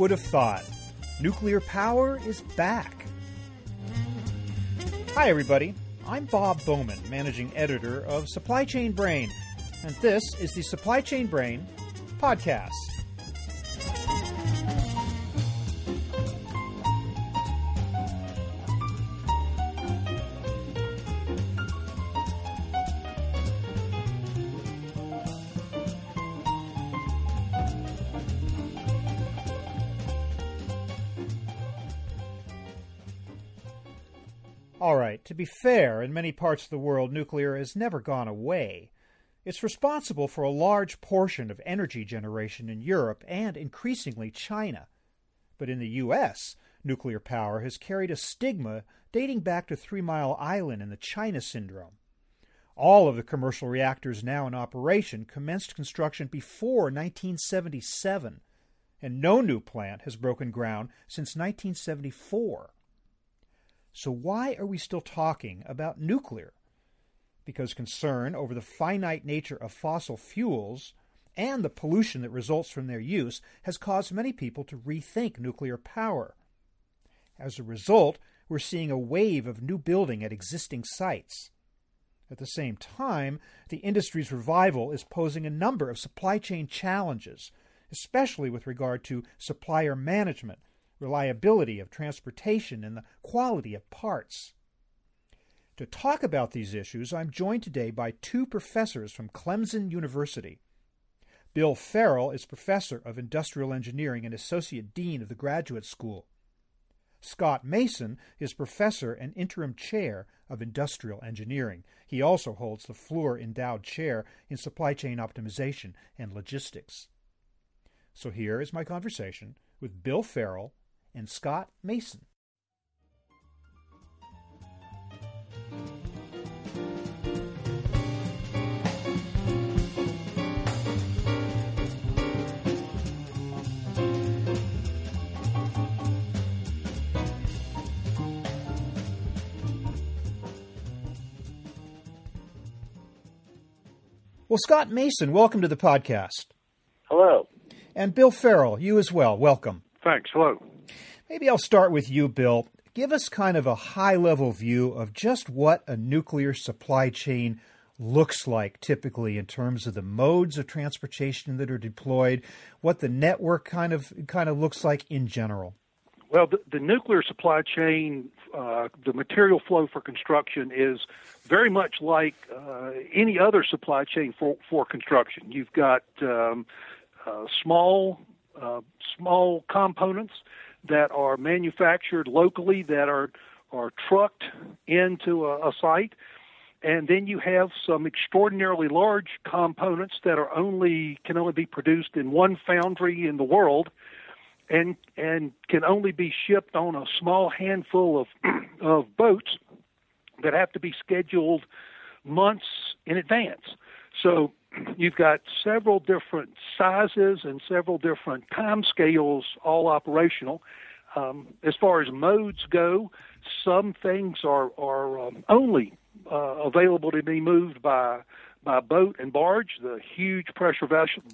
would have thought? Nuclear power is back. Hi, everybody. I'm Bob Bowman, managing editor of Supply Chain Brain, and this is the Supply Chain Brain podcast. Be fair, in many parts of the world, nuclear has never gone away. It's responsible for a large portion of energy generation in Europe and increasingly China. But in the U.S., nuclear power has carried a stigma dating back to Three Mile Island and the China Syndrome. All of the commercial reactors now in operation commenced construction before 1977, and no new plant has broken ground since 1974. So, why are we still talking about nuclear? Because concern over the finite nature of fossil fuels and the pollution that results from their use has caused many people to rethink nuclear power. As a result, we're seeing a wave of new building at existing sites. At the same time, the industry's revival is posing a number of supply chain challenges, especially with regard to supplier management reliability of transportation, and the quality of parts. To talk about these issues, I'm joined today by two professors from Clemson University. Bill Ferrell is professor of industrial engineering and associate dean of the graduate school. Scott Mason is professor and interim chair of industrial engineering. He also holds the Fluor Endowed Chair in Supply Chain Optimization and Logistics. So here is my conversation with Bill Ferrell and Scott Mason. Well, Scott Mason, welcome to the podcast. Hello. And Bill Ferrell, you as well. Welcome. Thanks. Hello. Maybe I'll start with you, Bill. Give us kind of a high level view of just what a nuclear supply chain looks like typically in terms of the modes of transportation that are deployed, what the network kind of kind of looks like in general. Well, the, the nuclear supply chain, uh, the material flow for construction is very much like uh, any other supply chain for, for construction. You've got um, uh, small uh, small components that are manufactured locally that are are trucked into a, a site. And then you have some extraordinarily large components that are only can only be produced in one foundry in the world and and can only be shipped on a small handful of of boats that have to be scheduled months in advance. So you've got several different sizes and several different time scales all operational. Um, as far as modes go, some things are are um, only uh, available to be moved by by boat and barge, the huge pressure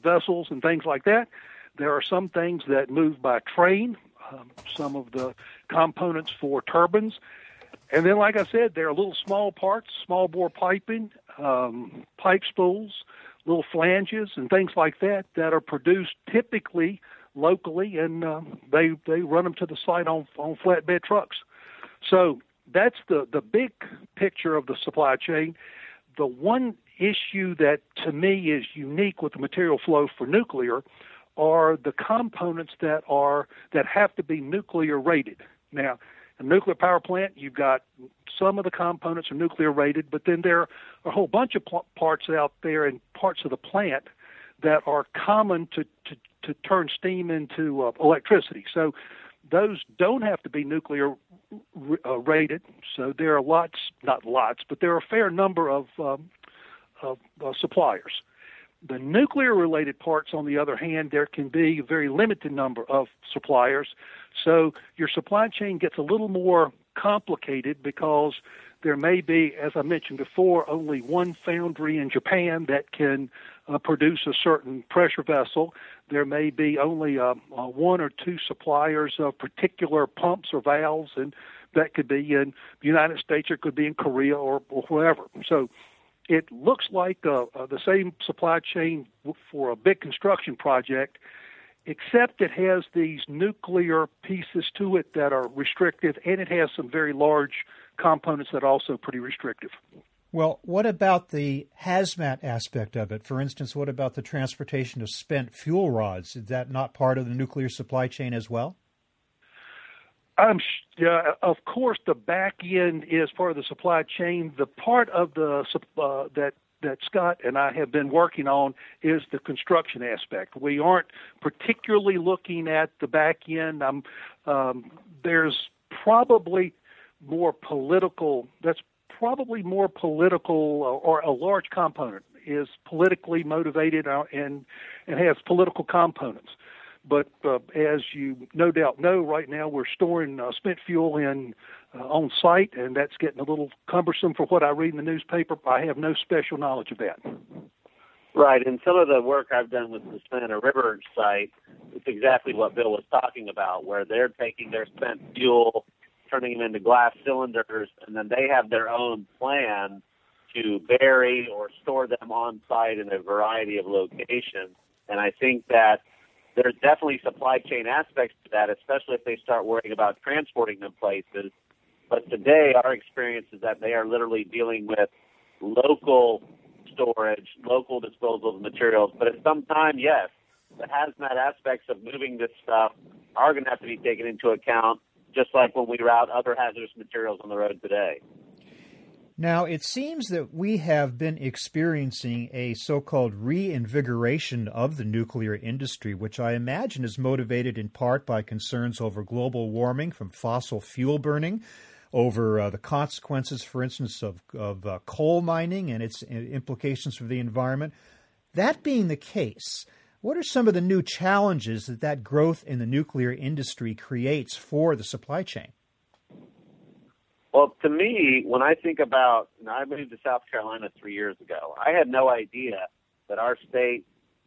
vessels and things like that. There are some things that move by train, um, some of the components for turbines. And then, like I said, there are little small parts, small bore piping, um, pipe spools, little flanges and things like that that are produced typically locally, and um, they they run them to the site on on flatbed trucks. So that's the the big picture of the supply chain. The one issue that to me is unique with the material flow for nuclear are the components that are that have to be nuclear rated. Now, a nuclear power plant, you've got some of the components are nuclear rated, but then there are a whole bunch of pl- parts out there and parts of the plant that are common to, to, to turn steam into uh, electricity. So those don't have to be nuclear uh, rated. So there are lots, not lots, but there are a fair number of, um, of uh, suppliers. The nuclear related parts, on the other hand, there can be a very limited number of suppliers. So your supply chain gets a little more complicated because There may be, as I mentioned before, only one foundry in Japan that can uh, produce a certain pressure vessel. There may be only uh, uh, one or two suppliers of particular pumps or valves, and that could be in the United States or it could be in Korea or, or wherever. So it looks like uh, uh, the same supply chain for a big construction project, except it has these nuclear pieces to it that are restrictive, and it has some very large components that are also pretty restrictive. Well, what about the hazmat aspect of it? For instance, what about the transportation of spent fuel rods? Is that not part of the nuclear supply chain as well? I'm uh, of course the back end is part of the supply chain. The part of the uh, that that Scott and I have been working on is the construction aspect. We aren't particularly looking at the back end. Um, there's probably more political. That's probably more political, or a large component is politically motivated uh, and and has political components. But uh, as you no doubt know, right now we're storing uh, spent fuel in uh, on site, and that's getting a little cumbersome for what I read in the newspaper. I have no special knowledge of that. Right, and some of the work I've done with the Savannah River site, it's exactly what Bill was talking about, where they're taking their spent fuel, turning them into glass cylinders, and then they have their own plan to bury or store them on site in a variety of locations. And I think that there's definitely supply chain aspects to that, especially if they start worrying about transporting them places. But today, our experience is that they are literally dealing with local storage, local disposal of materials. But at some time, yes, the hazmat aspects of moving this stuff are going to have to be taken into account, just like when we route other hazardous materials on the road today. Now, it seems that we have been experiencing a so called reinvigoration of the nuclear industry, which I imagine is motivated in part by concerns over global warming from fossil fuel burning, over uh, the consequences, for instance, of, of uh, coal mining and its uh, implications for the environment. That being the case, what are some of the new challenges that that growth in the nuclear industry creates for the supply chain? Well, to me, when I think about, you know, I moved to South Carolina three years ago. I had no idea that our state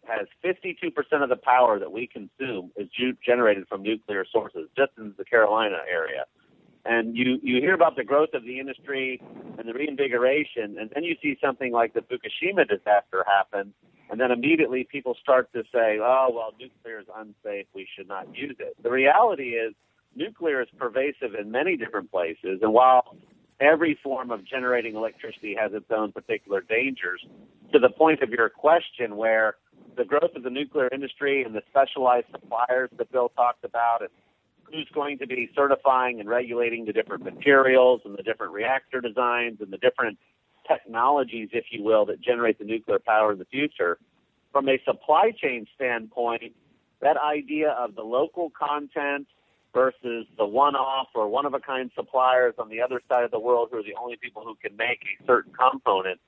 has 52% of the power that we consume is generated from nuclear sources, just in the Carolina area. And you, you hear about the growth of the industry and the reinvigoration, and then you see something like the Fukushima disaster happen, and then immediately people start to say, oh, well, nuclear is unsafe, we should not use it. The reality is, nuclear is pervasive in many different places, and while every form of generating electricity has its own particular dangers, to the point of your question, where the growth of the nuclear industry and the specialized suppliers that Bill talked about, and who's going to be certifying and regulating the different materials and the different reactor designs and the different technologies, if you will, that generate the nuclear power in the future. From a supply chain standpoint, that idea of the local content versus the one-off or one-of-a-kind suppliers on the other side of the world who are the only people who can make a certain component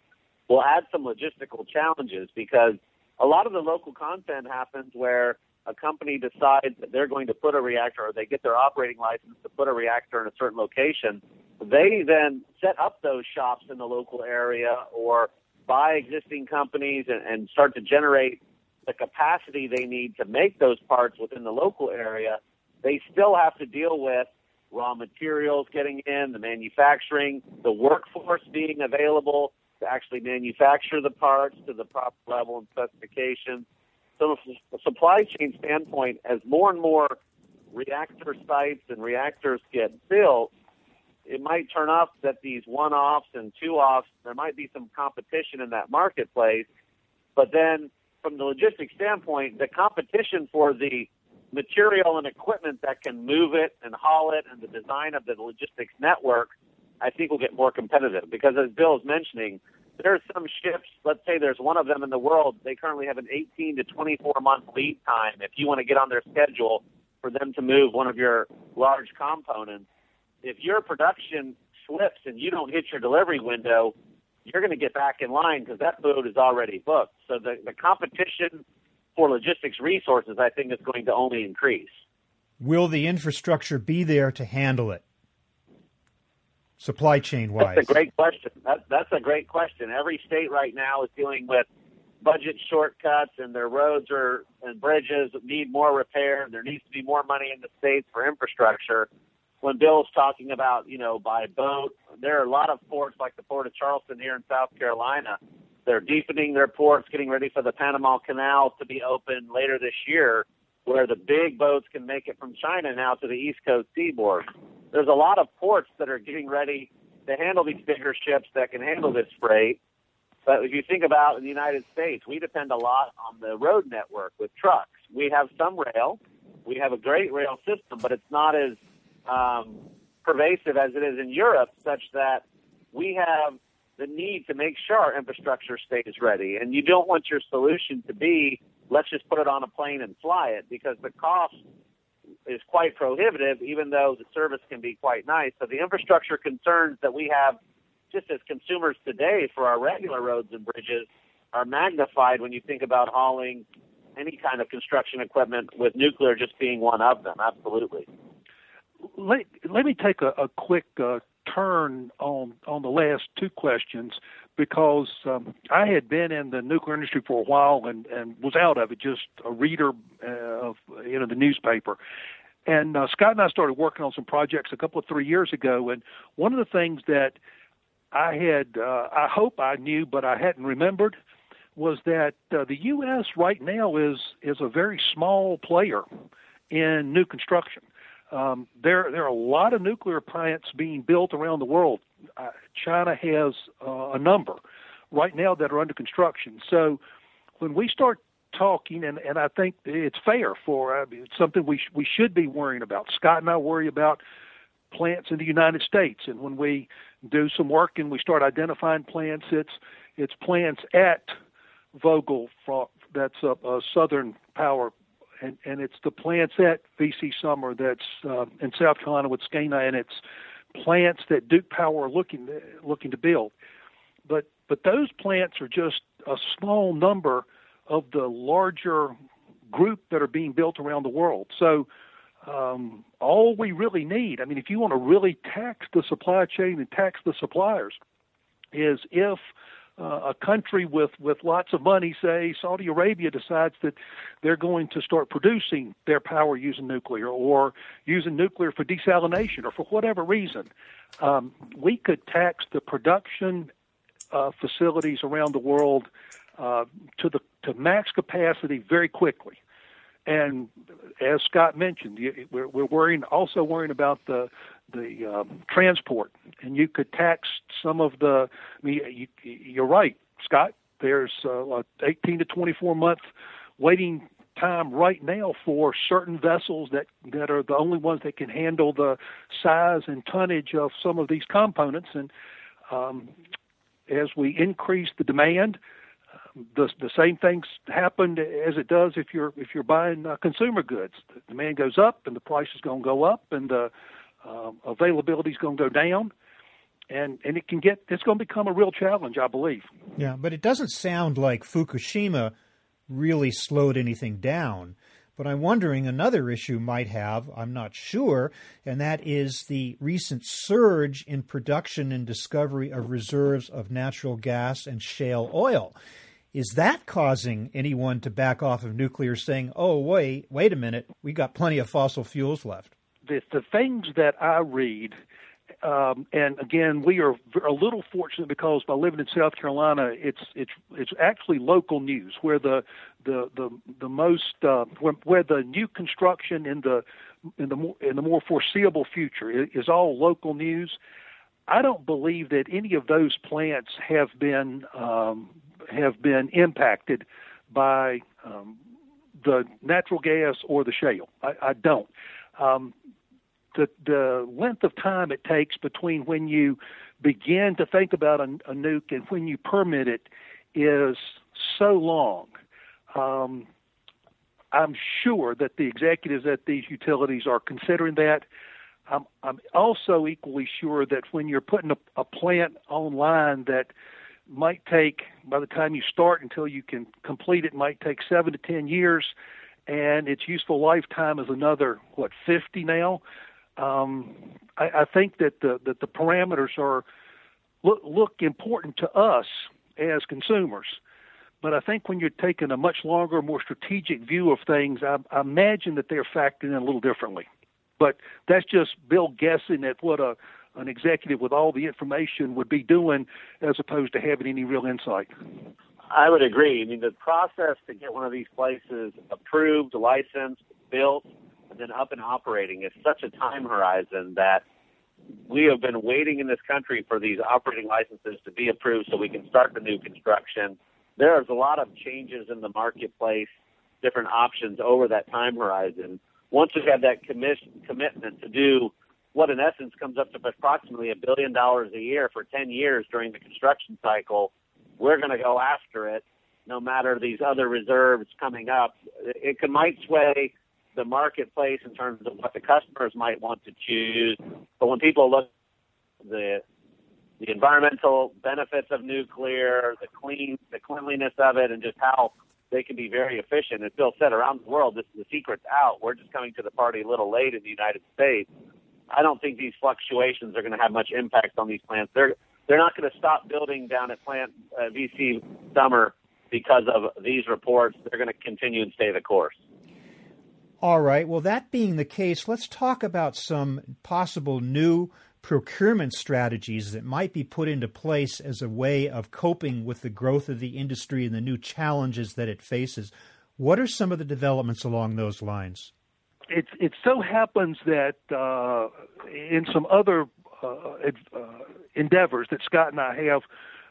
will add some logistical challenges because a lot of the local content happens where a company decides that they're going to put a reactor or they get their operating license to put a reactor in a certain location. They then set up those shops in the local area or buy existing companies and, and start to generate the capacity they need to make those parts within the local area they still have to deal with raw materials getting in, the manufacturing, the workforce being available to actually manufacture the parts to the proper level and specifications. So, from a supply chain standpoint, as more and more reactor sites and reactors get built, it might turn up that these one offs and two offs, there might be some competition in that marketplace. But then, from the logistics standpoint, the competition for the material and equipment that can move it and haul it and the design of the logistics network, I think will get more competitive because as Bill is mentioning, there are some ships, let's say there's one of them in the world, they currently have an 18 to 24 month lead time if you want to get on their schedule for them to move one of your large components. If your production slips and you don't hit your delivery window, you're going to get back in line because that boat is already booked. So the, the competition for logistics resources, I think is going to only increase. Will the infrastructure be there to handle it? supply chain wise? That's a great question. That, that's a great question. Every state right now is dealing with budget shortcuts, and their roads are and bridges need more repair. There needs to be more money in the states for infrastructure. When Bill's talking about, you know, by boat, there are a lot of ports like the port of Charleston here in South Carolina. They're deepening their ports, getting ready for the Panama Canal to be open later this year, where the big boats can make it from China now to the East Coast seaboard. There's a lot of ports that are getting ready to handle these bigger ships that can handle this freight but if you think about in the United States, we depend a lot on the road network with trucks. We have some rail. We have a great rail system, but it's not as um, pervasive as it is in Europe, such that we have the need to make sure our infrastructure stays ready. And you don't want your solution to be, let's just put it on a plane and fly it, because the cost is quite prohibitive, even though the service can be quite nice. So the infrastructure concerns that we have just as consumers today for our regular roads and bridges are magnified when you think about hauling any kind of construction equipment with nuclear just being one of them. Absolutely. Let, let me take a, a quick uh, turn on on the last two questions because um, I had been in the nuclear industry for a while and, and was out of it, just a reader uh, of you know the newspaper. And uh, Scott and I started working on some projects a couple of three years ago, and one of the things that I had, uh, I hope I knew, but I hadn't remembered, was that uh, the U.S. right now is is a very small player in new construction. Um, there there are a lot of nuclear plants being built around the world. Uh, China has uh, a number right now that are under construction. So when we start talking, and, and I think it's fair for uh, it's something we sh- we should be worrying about. Scott and I worry about plants in the United States, and when we do some work and we start identifying plants. It's it's plants at Vogtle that's a, a Southern Power, and and it's the plants at VC Summer that's uh, in South Carolina with SCANA, and it's plants that Duke Power are looking looking to build. But but those plants are just a small number of the larger group that are being built around the world. So um, all we really need, I mean, if you want to really tax the supply chain and tax the suppliers, is if uh, a country with, with lots of money, say Saudi Arabia, decides that they're going to start producing their power using nuclear or using nuclear for desalination or for whatever reason, um, we could tax the production uh, facilities around the world uh, to the to max capacity very quickly. And as Scott mentioned, we're, we're worrying also worrying about the the um, transport, and you could tax some of the. I mean, you, you're right, Scott. There's uh, 18 to 24 month waiting time right now for certain vessels that that are the only ones that can handle the size and tonnage of some of these components, and um, as we increase the demand, the the same things happen as it does if you're if you're buying uh, consumer goods. The demand goes up, and the price is going to go up, and the uh, availability is going to go down, and and it can get it's going to become a real challenge, I believe. Yeah, but it doesn't sound like Fukushima really slowed anything down. But I'm wondering another issue might have, I'm not sure, and that is the recent surge in production and discovery of reserves of natural gas and shale oil. Is that causing anyone to back off of nuclear, saying, "Oh, wait, wait a minute, we got plenty of fossil fuels left"? The the things that I read, um, and again, we are a little fortunate because by living in South Carolina, it's it's it's actually local news where the the the the most uh, where, where the new construction in the in the more in the more foreseeable future is all local news. I don't believe that any of those plants have been um, have been impacted by um, the natural gas or the shale. I, I don't. Um, the the length of time it takes between when you begin to think about a, a nuke and when you permit it is so long. Um, I'm sure that the executives at these utilities are considering that. I'm, I'm also equally sure that when you're putting a, a plant online that might take by the time you start until you can complete it might take seven to ten years and its useful lifetime is another what 50 now um, I, I think that the that the parameters are look look important to us as consumers. But I think when you're taking a much longer, more strategic view of things, I, I imagine that they're factoring in a little differently. But that's just Bill guessing at what a an executive with all the information would be doing as opposed to having any real insight. I would agree. I mean, the process to get one of these places approved, licensed, built, and then up and operating is such a time horizon that we have been waiting in this country for these operating licenses to be approved so we can start the new construction. There's a lot of changes in the marketplace, different options over that time horizon. Once we have that commission, commitment to do what in essence comes up to approximately a billion dollars a year for 10 years during the construction cycle, we're going to go after it no matter these other reserves coming up. It can, might sway the marketplace in terms of what the customers might want to choose, but when people look the the environmental benefits of nuclear, the clean the cleanliness of it, and just how they can be very efficient. As Bill said, around the world, this is the secret's out. We're just coming to the party a little late in the United States. I don't think these fluctuations are going to have much impact on these plants. They're they're not going to stop building down at plant uh, VC Summer because of these reports. They're going to continue and stay the course. All right. Well, that being the case, let's talk about some possible new procurement strategies that might be put into place as a way of coping with the growth of the industry and the new challenges that it faces. What are some of the developments along those lines? It it so happens that uh, in some other uh, uh, endeavors that Scott and I have,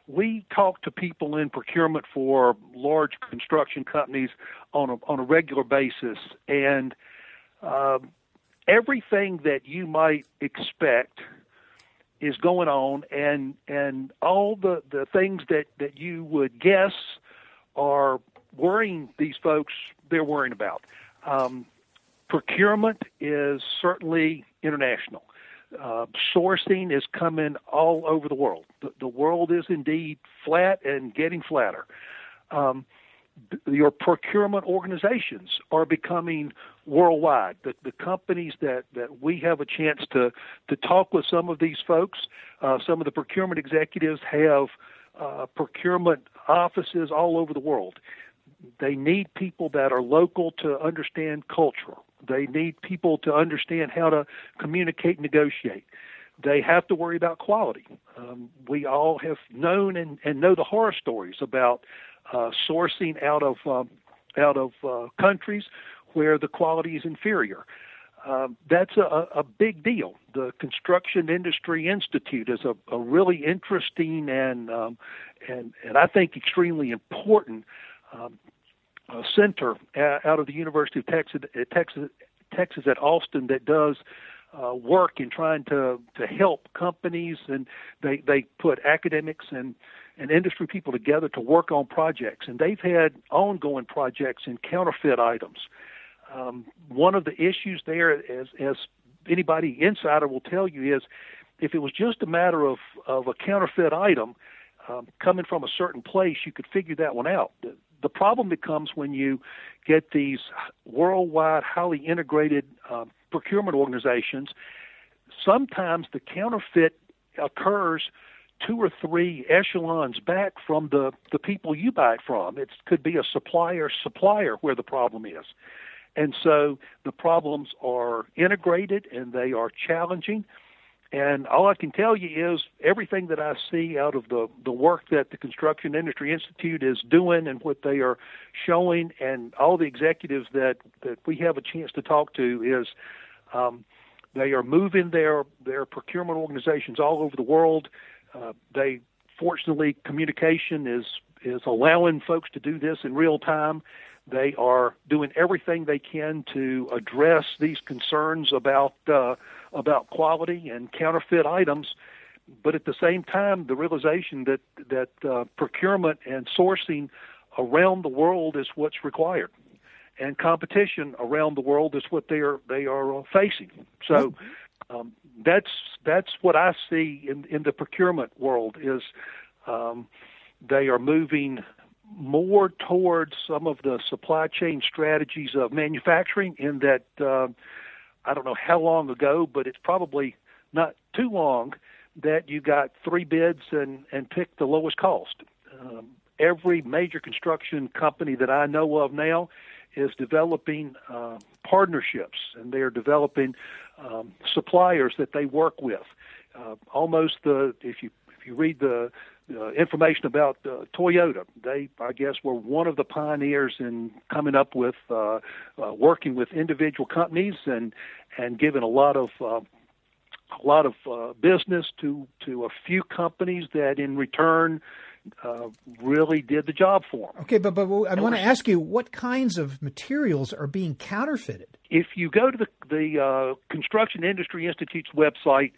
we talk to people in procurement for large construction companies on a on a regular basis, and uh, everything that you might expect is going on, and and all the the things that that you would guess are worrying these folks, they're worrying about. Um, Procurement is certainly international. Uh, sourcing is coming all over the world. The, the, world is indeed flat and getting flatter. Um, your procurement organizations are becoming worldwide. The, the, companies that, that we have a chance to, to talk with some of these folks, uh, some of the procurement executives have uh, procurement offices all over the world. They need people that are local to understand culture. They need people to understand how to communicate and negotiate. They have to worry about quality. Um, we all have known and, and know the horror stories about uh, sourcing out of um, out of uh, countries where the quality is inferior. Um, that's a, a big deal. The Construction Industry Institute is a, a really interesting and um, and and I think extremely important um, center out of the University of Texas, uh, Texas, Texas at Austin that does uh, work in trying to to help companies, and they they put academics and and industry people together to work on projects, and they've had ongoing projects in counterfeit items. Um, one of the issues there, as as anybody insider will tell you, is if it was just a matter of of a counterfeit item um, coming from a certain place, you could figure that one out the problem becomes when you get these worldwide, highly integrated uh, procurement organizations. Sometimes the counterfeit occurs two or three echelons back from the, the people you buy it from. It could be a supplier supplier where the problem is. And so the problems are integrated and they are challenging. And all I can tell you is everything that I see out of the, the work that the Construction Industry Institute is doing and what they are showing, and all the executives that, that we have a chance to talk to is um, they are moving their, their procurement organizations all over the world. Uh, they fortunately communication is is allowing folks to do this in real time. They are doing everything they can to address these concerns about uh, about quality and counterfeit items, but at the same time, the realization that that uh, procurement and sourcing around the world is what's required, and competition around the world is what they are they are uh, facing. So. Um, that's that's what I see in in the procurement world is um, they are moving more towards some of the supply chain strategies of manufacturing in that uh, I don't know how long ago, but it's probably not too long that you got three bids and and picked the lowest cost. Um, every major construction company that I know of now is developing uh, partnerships, and they are developing um, suppliers that they work with. Uh, almost the if you if you read the uh, information about uh, Toyota. They, I guess, were one of the pioneers in coming up with uh, uh, working with individual companies and and giving a lot of uh, a lot of uh, business to to a few companies that, in return, uh, really did the job for them. Okay, but but I want to ask you, what kinds of materials are being counterfeited? If you go to the the uh, Construction Industry Institute's website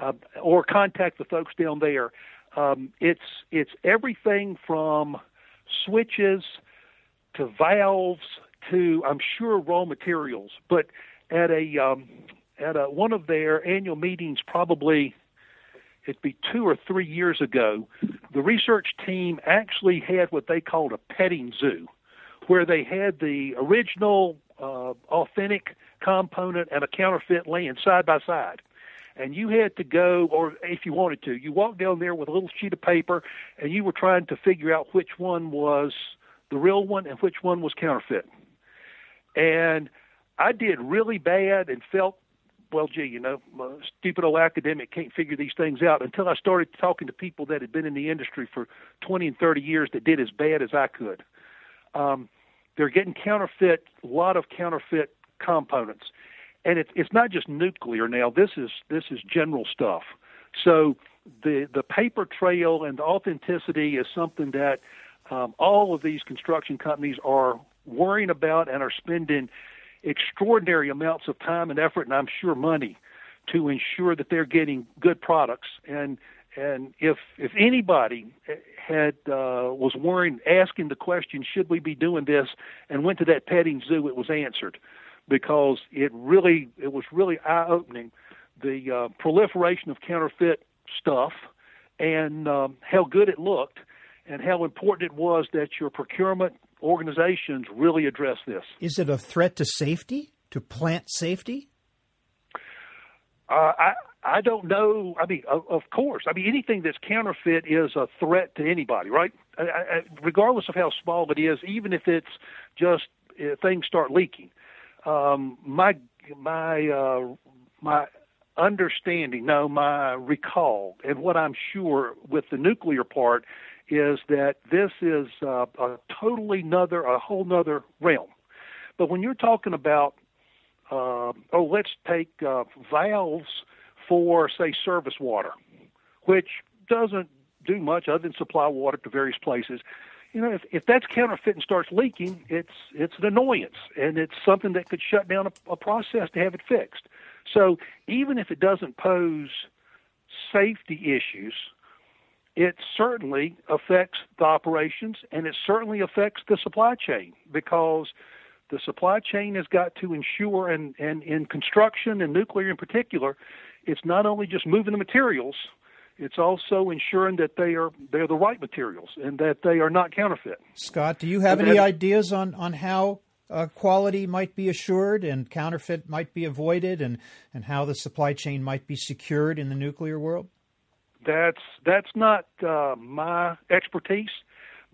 uh, or contact the folks down there, um, it's it's everything from switches to valves to I'm sure raw materials. But at a um, at a, one of their annual meetings, probably it'd be two or three years ago, the research team actually had what they called a petting zoo, where they had the original uh, authentic component and a counterfeit laying side by side and you had to go, or if you wanted to, you walked down there with a little sheet of paper, and you were trying to figure out which one was the real one and which one was counterfeit. And I did really bad and felt, well, gee, you know, stupid old academic can't figure these things out until I started talking to people that had been in the industry for 20 and 30 years that did as bad as I could. Um, they're getting counterfeit, a lot of counterfeit components and it's it's not just nuclear now. This is this is general stuff. So the the paper trail and the authenticity is something that um, all of these construction companies are worrying about and are spending extraordinary amounts of time and effort, and I'm sure money, to ensure that they're getting good products. And and if if anybody had uh, was worrying, asking the question, should we be doing this, and went to that petting zoo, it was answered because it really it was really eye opening the uh, proliferation of counterfeit stuff and um, how good it looked and how important it was that your procurement organizations really address this. Is it a threat to safety, to plant safety? Uh, I I don't know. I mean, of, of, course. I mean, anything that's counterfeit is a threat to anybody, right? I, I, regardless of how small it is, even if it's just uh, things start leaking um, my my uh, my understanding, no, my recall, and what I'm sure with the nuclear part is that this is uh, a totally another, a whole nother realm. But when you're talking about, uh, oh, let's take uh, valves for, say, service water, which doesn't do much other than supply water to various places you know, if, if that's counterfeit and starts leaking, it's it's an annoyance and it's something that could shut down a, a process to have it fixed. So even if it doesn't pose safety issues, it certainly affects the operations and it certainly affects the supply chain because the supply chain has got to ensure and, and in construction and nuclear in particular, it's not only just moving the materials, it's also ensuring that they are they're the right materials and that they are not counterfeit. Scott, do you have and any ideas on on how uh, quality might be assured and counterfeit might be avoided, and and how the supply chain might be secured in the nuclear world? That's that's not uh, my expertise,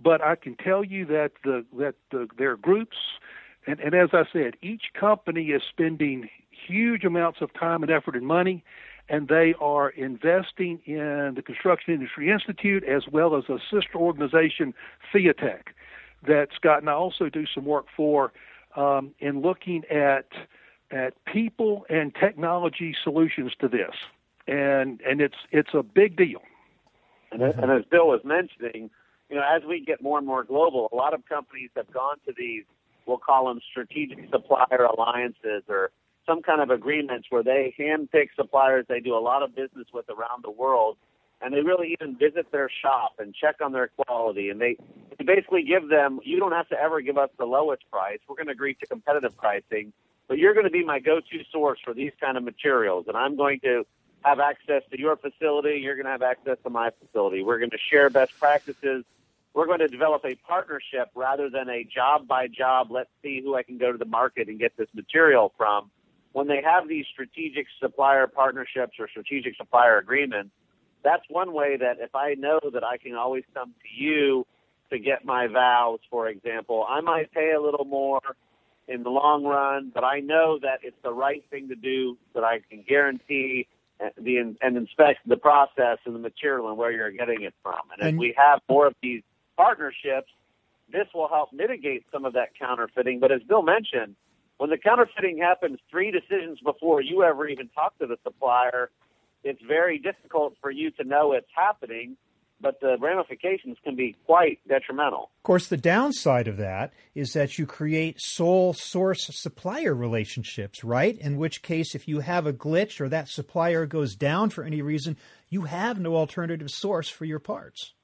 but I can tell you that the that the, their groups, and, and as I said, each company is spending huge amounts of time and effort and money and they are investing in the Construction Industry Institute as well as a sister organization, FIATECH, that Scott and I also do some work for um, in looking at at people and technology solutions to this, and and it's it's a big deal. And, and as Bill was mentioning, you know, as we get more and more global, a lot of companies have gone to these, we'll call them strategic supplier alliances or some kind of agreements where they handpick suppliers they do a lot of business with around the world, and they really even visit their shop and check on their quality. And they, they basically give them, you don't have to ever give us the lowest price. We're going to agree to competitive pricing, but you're going to be my go-to source for these kind of materials, and I'm going to have access to your facility. You're going to have access to my facility. We're going to share best practices. We're going to develop a partnership rather than a job by job. Let's see who I can go to the market and get this material from when they have these strategic supplier partnerships or strategic supplier agreements, that's one way that if I know that I can always come to you to get my valves, for example, I might pay a little more in the long run, but I know that it's the right thing to do, that I can guarantee the and inspect the process and the material and where you're getting it from. And, and if we have more of these partnerships, this will help mitigate some of that counterfeiting. But as Bill mentioned, when the counterfeiting happens three decisions before you ever even talk to the supplier, it's very difficult for you to know it's happening but the ramifications can be quite detrimental. Of course, the downside of that is that you create sole source supplier relationships, right? In which case, if you have a glitch or that supplier goes down for any reason, you have no alternative source for your parts.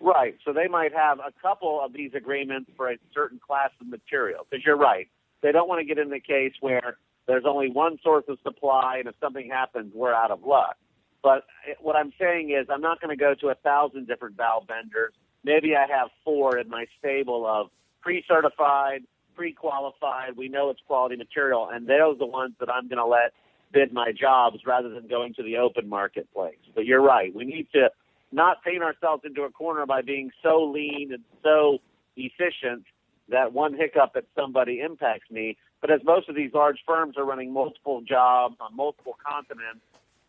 Right. So they might have a couple of these agreements for a certain class of material. Because you're right. They don't want to get in the case where there's only one source of supply, and if something happens, we're out of luck. But eh, what I'm saying is, I'm not going to go to a thousand different valve vendors. Maybe I have four in my stable of pre-certified, pre-qualified. We know it's quality material, and those are the ones that I'm going to let bid my jobs rather than going to the open marketplace. But you're right. We need to not paint ourselves into a corner by being so lean and so efficient that one hiccup at somebody impacts me. But as most of these large firms are running multiple jobs on multiple continents,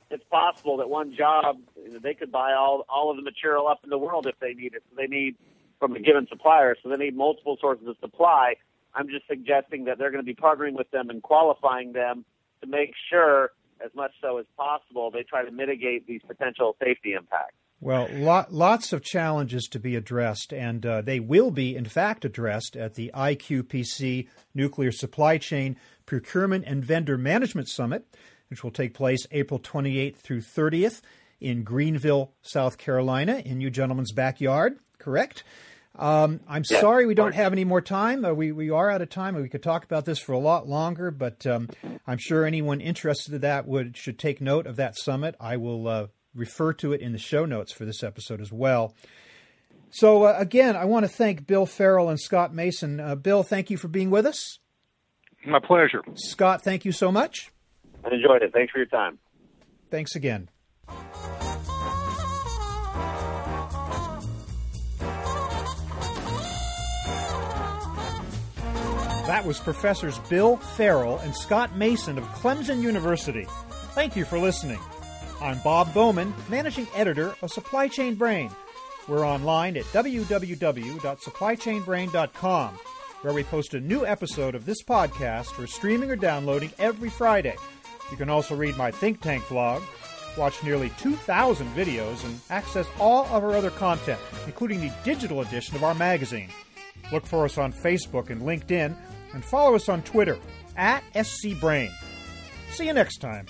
it's possible that one job they could buy all all of the material up in the world if they need it. So they need from a given supplier, so they need multiple sources of supply. I'm just suggesting that they're going to be partnering with them and qualifying them to make sure, as much so as possible, they try to mitigate these potential safety impacts. Well, lot, lots of challenges to be addressed, and uh, they will be, in fact, addressed at the IQPC Nuclear Supply Chain Procurement and Vendor Management Summit which will take place April 28th through 30th in Greenville, South Carolina, in you gentlemen's backyard, correct? Um, I'm yeah. sorry we don't have any more time. Uh, we, we are out of time. We could talk about this for a lot longer, but um, I'm sure anyone interested in that would should take note of that summit. I will uh, refer to it in the show notes for this episode as well. So uh, again, I want to thank Bill Ferrell and Scott Mason. Uh, Bill, thank you for being with us. My pleasure. Scott, thank you so much. I enjoyed it. Thanks for your time. Thanks again. That was Professors Bill Ferrell and Scott Mason of Clemson University. Thank you for listening. I'm Bob Bowman, Managing Editor of Supply Chain Brain. We're online at www.supplychainbrain.com, where we post a new episode of this podcast for streaming or downloading every Friday. You can also read my Think Tank blog, watch nearly 2,000 videos, and access all of our other content, including the digital edition of our magazine. Look for us on Facebook and LinkedIn, and follow us on Twitter at SCBrain. See you next time.